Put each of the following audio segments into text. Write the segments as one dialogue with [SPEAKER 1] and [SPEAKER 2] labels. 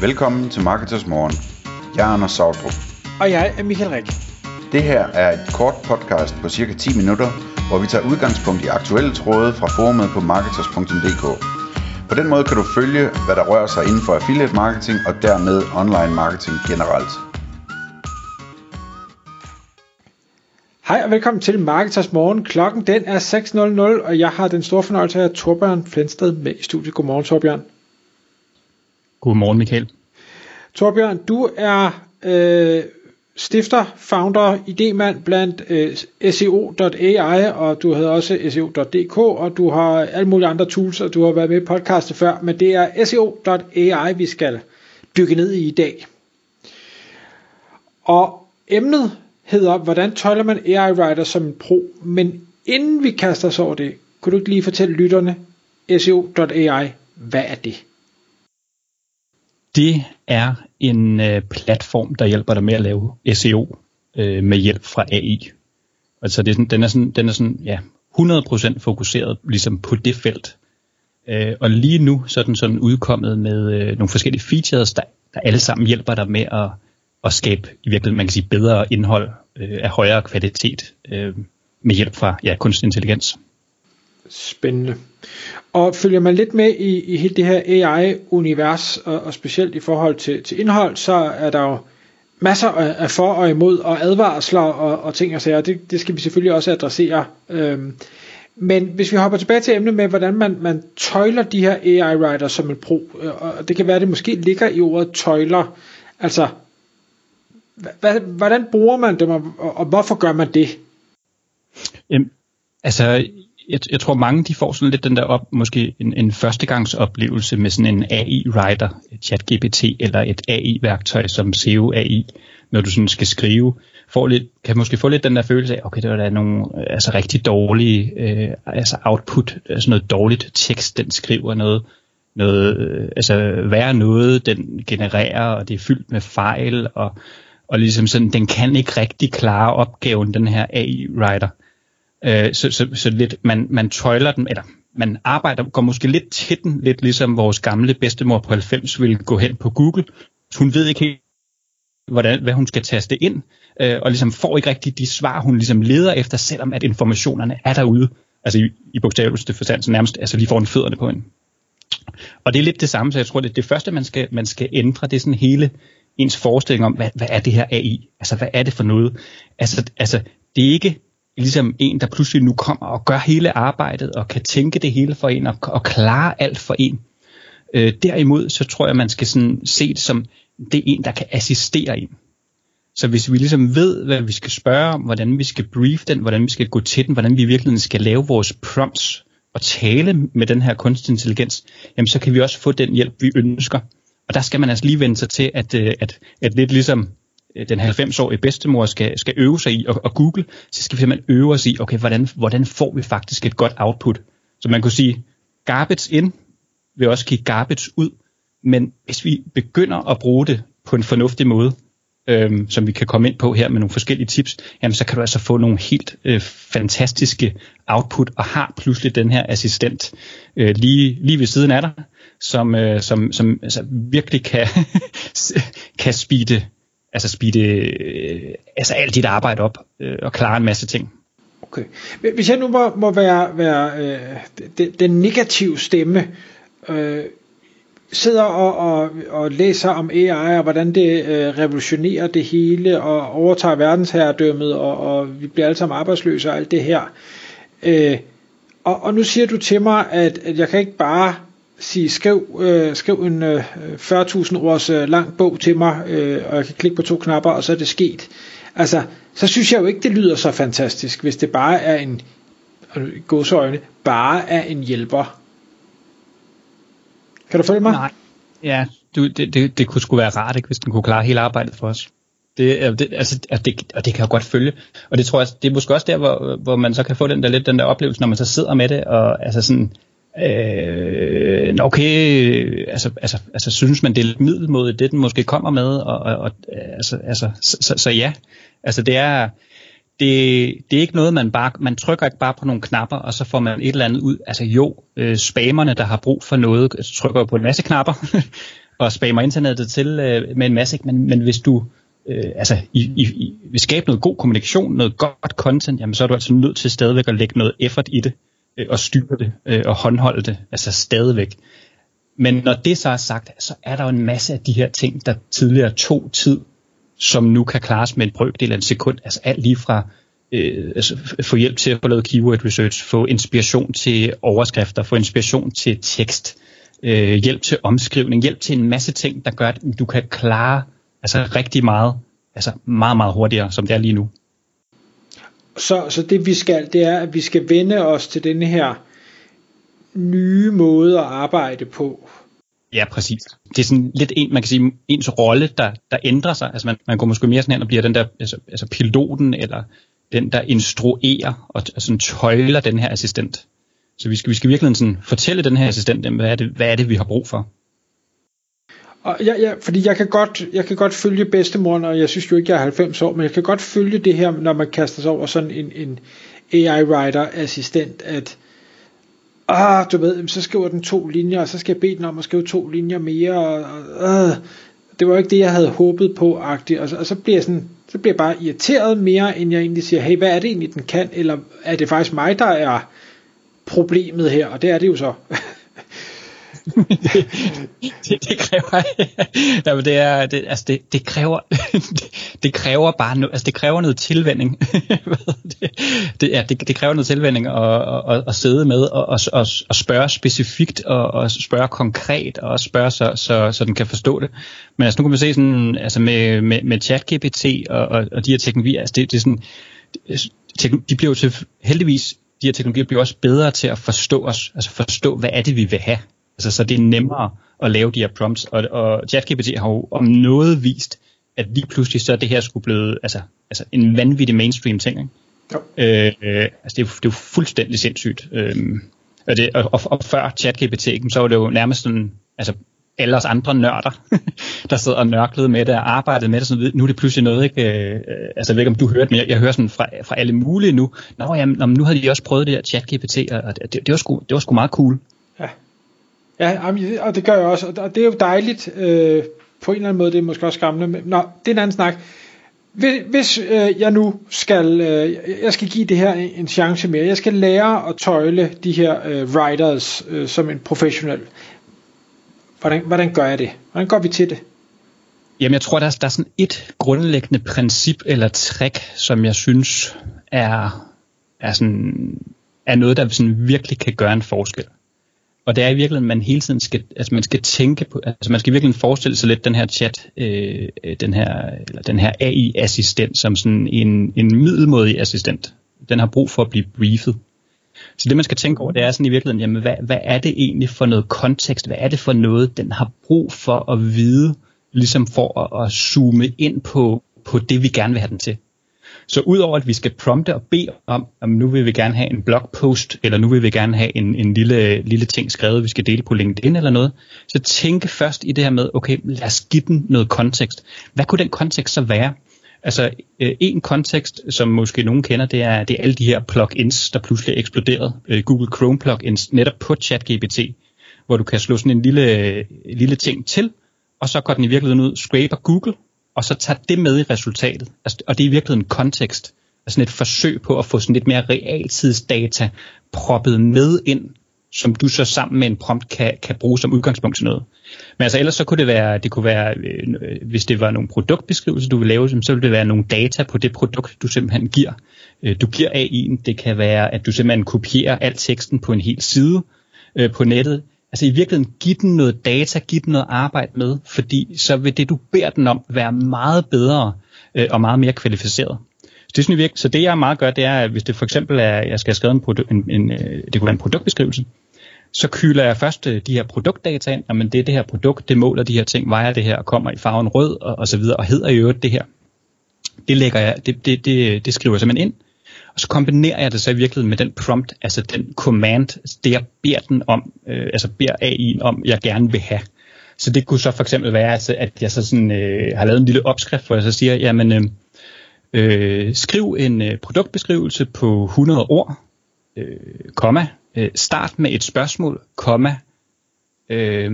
[SPEAKER 1] Velkommen til Marketers Morgen. Jeg er Anders Sautrup.
[SPEAKER 2] Og jeg er Michael Rik.
[SPEAKER 1] Det her er et kort podcast på cirka 10 minutter, hvor vi tager udgangspunkt i aktuelle tråde fra forumet på marketers.dk. På den måde kan du følge, hvad der rører sig inden for affiliate marketing og dermed online marketing generelt.
[SPEAKER 2] Hej og velkommen til Marketers Morgen. Klokken den er 6.00, og jeg har den store fornøjelse af Torbjørn Flensted med i studiet. Godmorgen Torbjørn.
[SPEAKER 3] Godmorgen Michael.
[SPEAKER 2] Torbjørn, du er øh, stifter, founder, idemand blandt øh, SEO.ai, og du hedder også SEO.dk, og du har alle mulige andre tools, og du har været med i podcastet før, men det er SEO.ai, vi skal dykke ned i i dag. Og emnet hedder, hvordan tøjler man AI Writer som en pro, men inden vi kaster os over det, kunne du ikke lige fortælle lytterne, SEO.ai, hvad er det?
[SPEAKER 3] Det er en øh, platform, der hjælper dig med at lave SEO øh, med hjælp fra AI. Altså det er sådan, den er sådan, den er sådan ja, 100% fokuseret ligesom på det felt. Øh, og lige nu så er den sådan udkommet med øh, nogle forskellige features, der, der alle sammen hjælper dig med at, at skabe i virkeligheden, man kan sige, bedre indhold øh, af højere kvalitet øh, med hjælp fra ja, kunstig intelligens.
[SPEAKER 2] Spændende. Og følger man lidt med i, i hele det her AI-univers, og, og specielt i forhold til, til indhold, så er der jo masser af for og imod, og advarsler og, og ting og sager. Det, det skal vi selvfølgelig også adressere. Øhm, men hvis vi hopper tilbage til emnet med, hvordan man, man tøjler de her AI-writers som en pro, øh, og det kan være, at det måske ligger i ordet tøjler. Altså, hvad, hvordan bruger man dem, og, og hvorfor gør man det?
[SPEAKER 3] Jamen, altså, jeg, jeg tror mange de får sådan lidt den der op, måske en, en førstegangsoplevelse med sådan en AI-writer, et chat-GPT eller et AI-værktøj som SEO AI, når du sådan skal skrive, får lidt, kan måske få lidt den der følelse af, okay, det var da nogle øh, altså rigtig dårlige øh, altså output, altså noget dårligt tekst, den skriver noget, noget øh, altså værre noget, den genererer, og det er fyldt med fejl, og, og ligesom sådan, den kan ikke rigtig klare opgaven, den her AI-writer. Øh, så, så, så lidt, man, man tøjler den, eller man arbejder, går måske lidt til den, lidt ligesom vores gamle bedstemor på 90 ville gå hen på Google. Hun ved ikke helt, hvordan, hvad hun skal taste ind, øh, og ligesom får ikke rigtig de svar, hun ligesom leder efter, selvom at informationerne er derude. Altså i, i bogstaveligste forstand, så nærmest altså lige foran fødderne på hende. Og det er lidt det samme, så jeg tror, det det første, man skal, man skal ændre, det er sådan hele ens forestilling om, hvad, hvad er det her AI? Altså, hvad er det for noget? Altså, altså det er ikke ligesom en, der pludselig nu kommer og gør hele arbejdet og kan tænke det hele for en og, og klare alt for en. Øh, derimod så tror jeg, man skal sådan se det som, det er en, der kan assistere en. Så hvis vi ligesom ved, hvad vi skal spørge om, hvordan vi skal brief den, hvordan vi skal gå til den, hvordan vi virkelig skal lave vores prompts og tale med den her kunstig intelligens, jamen så kan vi også få den hjælp, vi ønsker. Og der skal man altså lige vende sig til, at, øh, at, at lidt ligesom Øh, den 90-årige bedstemor skal, skal øve sig i, og, og Google, så skal vi simpelthen øve os i, okay, hvordan, hvordan får vi faktisk et godt output? Så man kunne sige, garbage in vil også give garbage ud, men hvis vi begynder at bruge det på en fornuftig måde, øhm, som vi kan komme ind på her med nogle forskellige tips, jamen så kan du altså få nogle helt øh, fantastiske output, og har pludselig den her assistent øh, lige, lige ved siden af dig, som, øh, som, som altså, virkelig kan, kan speede altså speede øh, altså alt dit arbejde op øh, og klare en masse ting.
[SPEAKER 2] Okay. Hvis jeg nu må, må være, være øh, den, den negative stemme, øh, sidder og, og, og læser om AI og hvordan det øh, revolutionerer det hele og overtager verdensherredømmet og, og vi bliver alle sammen arbejdsløse og alt det her. Øh, og, og nu siger du til mig, at, at jeg kan ikke bare sige, skriv, øh, skriv en øh, 40.000 års øh, lang bog til mig, øh, og jeg kan klikke på to knapper, og så er det sket. Altså, så synes jeg jo ikke, det lyder så fantastisk, hvis det bare er en, godsøjne, bare er en hjælper. Kan du følge mig?
[SPEAKER 3] Nej. Ja, du, det, det, det kunne sgu være rart, ikke, hvis den kunne klare hele arbejdet for os. Det, det, altså, det, og det kan jeg godt følge. Og det tror jeg, det er måske også der, hvor, hvor man så kan få den der lidt den der oplevelse, når man så sidder med det, og altså sådan, Øh, okay, altså, altså, altså synes man det er lidt middelmådigt, det den måske kommer med, og, og, og altså, altså, så, så, så ja, altså det er, det, det er ikke noget, man bare, man trykker ikke bare på nogle knapper, og så får man et eller andet ud. Altså jo, øh, spammerne, der har brug for noget, trykker på en masse knapper, og spammer internettet til øh, med en masse, men, men hvis du øh, altså, i, i, i, vil skabe noget god kommunikation, noget godt content, jamen så er du altså nødt til stadigvæk at lægge noget effort i det, øh, og styre det, øh, og håndholde det, altså stadigvæk. Men når det så er sagt, så er der jo en masse af de her ting, der tidligere tog tid, som nu kan klares med en brøkdel af en sekund. Altså alt lige fra øh, altså, få hjælp til at få lavet keyword research, få inspiration til overskrifter, få inspiration til tekst, øh, hjælp til omskrivning, hjælp til en masse ting, der gør, at du kan klare altså rigtig meget, altså meget, meget hurtigere, som det er lige nu.
[SPEAKER 2] Så, så det vi skal, det er, at vi skal vende os til denne her nye måde at arbejde på.
[SPEAKER 3] Ja, præcis. Det er sådan lidt en, man kan sige, ens rolle, der, der ændrer sig. Altså man, man går måske mere sådan hen og bliver den der, altså, altså piloten, eller den, der instruerer og altså, tøjler den her assistent. Så vi skal, vi skal virkelig sådan fortælle den her assistent, hvad er, det, hvad er det, vi har brug for.
[SPEAKER 2] Og ja, ja, fordi jeg kan, godt, jeg kan godt følge bedstemoren, og jeg synes jo ikke, jeg er 90 år, men jeg kan godt følge det her, når man kaster sig over sådan en, en AI-writer-assistent, at ah, du ved, så skriver den to linjer, og så skal jeg bede den om at skrive to linjer mere, og, og øh, det var ikke det, jeg havde håbet på, agtigt, og, så, og så bliver jeg sådan, så bliver jeg bare irriteret mere, end jeg egentlig siger, hey, hvad er det egentlig, den kan, eller er det faktisk mig, der er problemet her, og det er det jo så
[SPEAKER 3] det, det, kræver, ja, men det er det, altså det, det kræver det, det kræver bare no, altså det kræver noget tilvænding det, det, ja, det, det kræver noget tilvænding at, at, at sidde med og, og, og, at spørge specifikt og, og spørge konkret og spørge så, så, så den kan forstå det men altså nu kan man se sådan altså med, med, med ChatGPT og, og, og de her teknologier altså det, det er sådan de bliver jo til heldigvis de her teknologier bliver også bedre til at forstå os, altså forstå, hvad er det, vi vil have. Altså, så det er nemmere at lave de her prompts. Og, og ChatGPT har jo om noget vist, at lige pludselig så er det her skulle blive altså, altså en vanvittig mainstream ting. Ikke? Jo. Øh, øh, altså det er, det er jo fuldstændig sindssygt. Øh, og, det, og, og, og før ChatGPT, så var det jo nærmest sådan, altså alle os andre nørder, der sidder og nørklede med det og arbejdede med det. Sådan, nu er det pludselig noget, ikke? Øh, altså jeg ved ikke, om du hørte, men jeg, jeg hører sådan fra, fra alle mulige nu. Nå, jamen, nu havde de også prøvet det der ChatGPT, og det, det, var sgu, det var sgu meget cool.
[SPEAKER 2] Ja. Ja, og det gør jeg også, og det er jo dejligt øh, på en eller anden måde, det er måske også skræmmende, men nå, det er en anden snak. Hvis øh, jeg nu skal, øh, jeg skal give det her en chance mere, jeg skal lære at tøjle de her øh, riders øh, som en professionel. Hvordan, hvordan gør jeg det? Hvordan går vi til det?
[SPEAKER 3] Jamen jeg tror, der er, der er sådan et grundlæggende princip eller trick, som jeg synes er, er, sådan, er noget, der sådan virkelig kan gøre en forskel. Og det er i virkeligheden, man hele tiden skal, altså man skal tænke på, altså man skal virkelig forestille sig lidt den her chat, øh, den her, eller den her AI-assistent som sådan en, en middelmodig assistent. Den har brug for at blive briefet. Så det man skal tænke over, det er sådan i virkeligheden, jamen hvad, hvad er det egentlig for noget kontekst? Hvad er det for noget, den har brug for at vide, ligesom for at, at zoome ind på, på det, vi gerne vil have den til? Så udover at vi skal prompte og bede om, om nu vil vi gerne have en blogpost, eller nu vil vi gerne have en, en lille, lille ting skrevet, vi skal dele på LinkedIn eller noget, så tænke først i det her med, okay, lad os give den noget kontekst. Hvad kunne den kontekst så være? Altså øh, en kontekst, som måske nogen kender, det er, det er alle de her plugins, der pludselig er eksploderet. Øh, Google Chrome plugins, netop på ChatGPT, hvor du kan slå sådan en lille, lille ting til, og så går den i virkeligheden ud, scraper Google, og så tager det med i resultatet. Altså, og det er i virkeligheden en kontekst. Altså et forsøg på at få sådan lidt mere realtidsdata proppet med ind, som du så sammen med en prompt kan, kan bruge som udgangspunkt til noget. Men altså ellers så kunne det være, det kunne være, øh, hvis det var nogle produktbeskrivelser, du vil lave, så ville det være nogle data på det produkt, du simpelthen giver. Øh, du giver AI'en, det kan være, at du simpelthen kopierer al teksten på en hel side øh, på nettet. Altså i virkeligheden, giv den noget data, giv den noget arbejde med, fordi så vil det, du beder den om, være meget bedre øh, og meget mere kvalificeret. Så det, sådan, så det jeg meget gør, det er, at hvis det for eksempel er, jeg skal have skrevet en, produ- en, en, øh, det kunne være en produktbeskrivelse, så kyler jeg først øh, de her produktdata ind, men det er det her produkt, det måler de her ting, vejer det her, og kommer i farven rød og, og så videre, og hedder i øvrigt det her. Det lægger jeg, det, det, det, det skriver jeg simpelthen ind, og så kombinerer jeg det så i virkeligheden med den prompt, altså den command, altså det jeg beder den om, øh, altså beder AI'en om, jeg gerne vil have. Så det kunne så for eksempel være, altså, at jeg så sådan, øh, har lavet en lille opskrift, hvor jeg så siger, jamen øh, øh, skriv en øh, produktbeskrivelse på 100 ord, øh, komma, øh, start med et spørgsmål, komma, øh,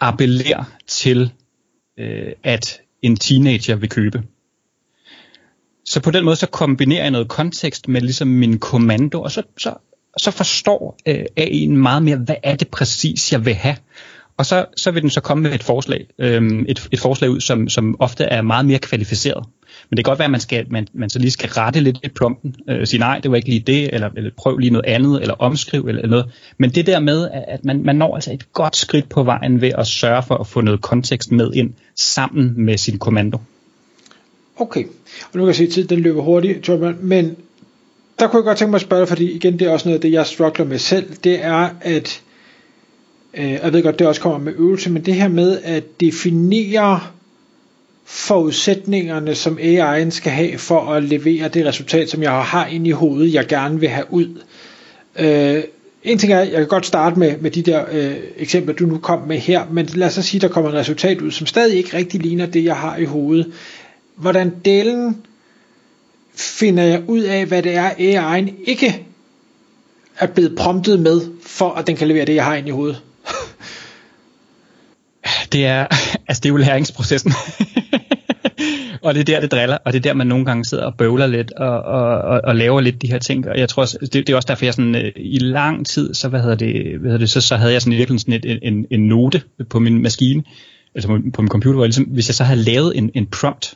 [SPEAKER 3] appeller til, øh, at en teenager vil købe. Så på den måde så kombinerer jeg noget kontekst med ligesom min kommando, og så, så, så forstår øh, AI'en meget mere, hvad er det præcis, jeg vil have. Og så, så vil den så komme med et forslag, øh, et, et forslag ud, som, som ofte er meget mere kvalificeret. Men det kan godt være, at man, skal, man, man så lige skal rette lidt i prompten, øh, sige nej, det var ikke lige det, eller, eller prøv lige noget andet, eller omskriv eller noget. Men det der med, at man, man når altså et godt skridt på vejen ved at sørge for at få noget kontekst med ind sammen med sin kommando.
[SPEAKER 2] Okay, og nu kan jeg se, at tiden den løber hurtigt, Torben, men der kunne jeg godt tænke mig at spørge, fordi igen, det er også noget af det, jeg struggler med selv, det er, at øh, jeg ved godt, det også kommer med øvelse, men det her med at definere forudsætningerne, som AI'en skal have for at levere det resultat, som jeg har inde i hovedet, jeg gerne vil have ud. Øh, en ting er, jeg kan godt starte med, med de der øh, eksempler, du nu kom med her, men lad os så sige, der kommer et resultat ud, som stadig ikke rigtig ligner det, jeg har i hovedet. Hvordan delen finder jeg ud af, hvad det er, AI'en ikke er blevet promptet med, for at den kan levere det, jeg har ind i hovedet?
[SPEAKER 3] det er, altså det er jo læringsprocessen. og det er der, det driller, og det er der, man nogle gange sidder og bøvler lidt og, og, og, og laver lidt de her ting. Og jeg tror også, det, det er også derfor, jeg sådan, øh, i lang tid, så, hvad hedder det, hvad hedder det så, så havde jeg sådan i virkeligheden sådan et, en, en note på min maskine, altså på, på min computer, hvor jeg ligesom, hvis jeg så havde lavet en, en prompt,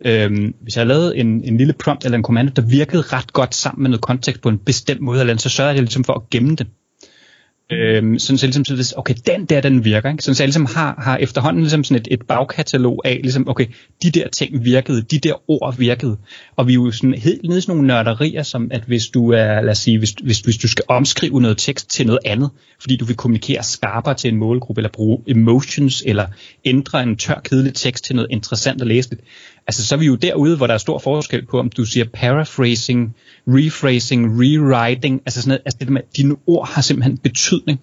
[SPEAKER 3] Øhm, hvis jeg havde lavet en, en lille prompt eller en kommando, der virkede ret godt sammen med noget kontekst på en bestemt måde, eller andet, så sørger jeg ligesom for at gemme det. Øhm, sådan så ligesom, så, okay, den der, den virker. Ikke? Sådan så jeg ligesom har, har efterhånden ligesom sådan et, et bagkatalog af, ligesom, okay, de der ting virkede, de der ord virkede. Og vi er jo sådan helt nede i sådan nogle nørderier, som at hvis du er, lad os sige, hvis, hvis, hvis du skal omskrive noget tekst til noget andet, fordi du vil kommunikere skarpere til en målgruppe, eller bruge emotions, eller ændre en tør, kedelig tekst til noget interessant at læse lidt, altså så er vi jo derude, hvor der er stor forskel på, om du siger paraphrasing, rephrasing, rewriting, altså sådan noget, altså det med, dine ord har simpelthen betydning,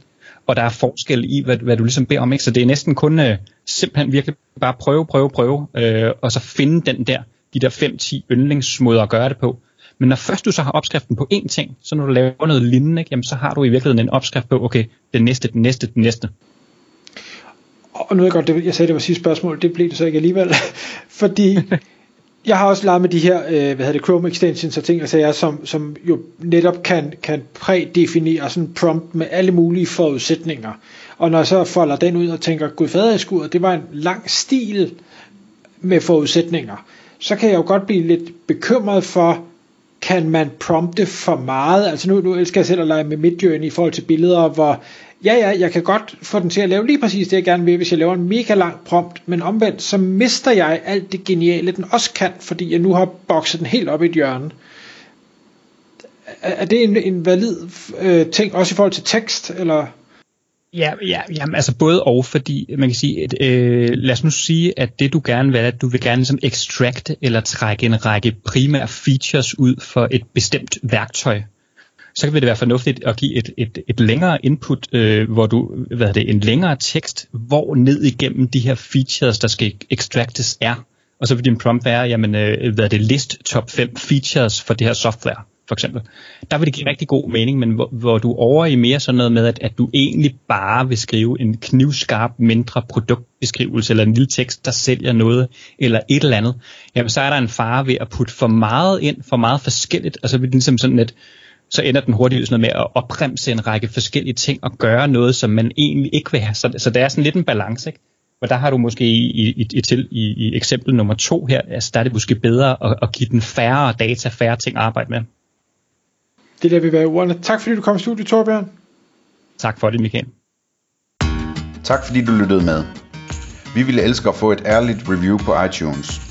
[SPEAKER 3] og der er forskel i, hvad, hvad du ligesom beder om, ikke? så det er næsten kun øh, simpelthen virkelig bare prøve, prøve, prøve, øh, og så finde den der, de der 5-10 yndlingsmåder at gøre det på. Men når først du så har opskriften på én ting, så når du laver noget lignende, jamen, så har du i virkeligheden en opskrift på, okay, den næste, den næste, den næste.
[SPEAKER 2] Og nu er jeg godt, det, jeg sagde, det var sidste spørgsmål, det blev det så ikke alligevel, fordi jeg har også lavet med de her, øh, hvad hedder det, Chrome extensions og ting og sager, som, som jo netop kan, kan prædefinere sådan prompt med alle mulige forudsætninger. Og når jeg så folder den ud og tænker, gud fader i skuret, det var en lang stil med forudsætninger, så kan jeg jo godt blive lidt bekymret for, kan man prompte for meget? Altså nu, nu elsker jeg selv at lege med Midjourney i forhold til billeder, hvor ja, ja, jeg kan godt få den til at lave lige præcis det, jeg gerne vil, hvis jeg laver en mega lang prompt, men omvendt, så mister jeg alt det geniale, den også kan, fordi jeg nu har bokset den helt op i et hjørne. Er det en, en valid øh, ting, også i forhold til tekst, eller...
[SPEAKER 3] Ja, ja, jamen, altså både og, fordi man kan sige, at, øh, lad os nu sige, at det du gerne vil, at du vil gerne ligesom extract eller trække en række primære features ud for et bestemt værktøj så kan det være fornuftigt at give et, et, et længere input, øh, hvor du, hvad er det, en længere tekst, hvor ned igennem de her features, der skal extractes er. Og så vil din prompt være, jamen, øh, hvad er det, list top 5 features for det her software, for eksempel. Der vil det give rigtig god mening, men hvor, hvor du over i mere sådan noget med, at, at du egentlig bare vil skrive en knivskarp mindre produktbeskrivelse, eller en lille tekst, der sælger noget, eller et eller andet, jamen så er der en fare ved at putte for meget ind, for meget forskelligt, og så vil det ligesom sådan et, så ender den hurtigt sådan noget med at opremse en række forskellige ting og gøre noget, som man egentlig ikke vil have. Så, så det er sådan lidt en balance, ikke? Og der har du måske i, i, i, til, i, i eksempel nummer to her, altså der er det måske bedre at, at give den færre data, færre ting at arbejde med.
[SPEAKER 2] Det der vil være ordene. Tak fordi du kom i studiet, Torbjørn.
[SPEAKER 3] Tak for det, Michael.
[SPEAKER 1] Tak fordi du lyttede med. Vi ville elske at få et ærligt review på iTunes.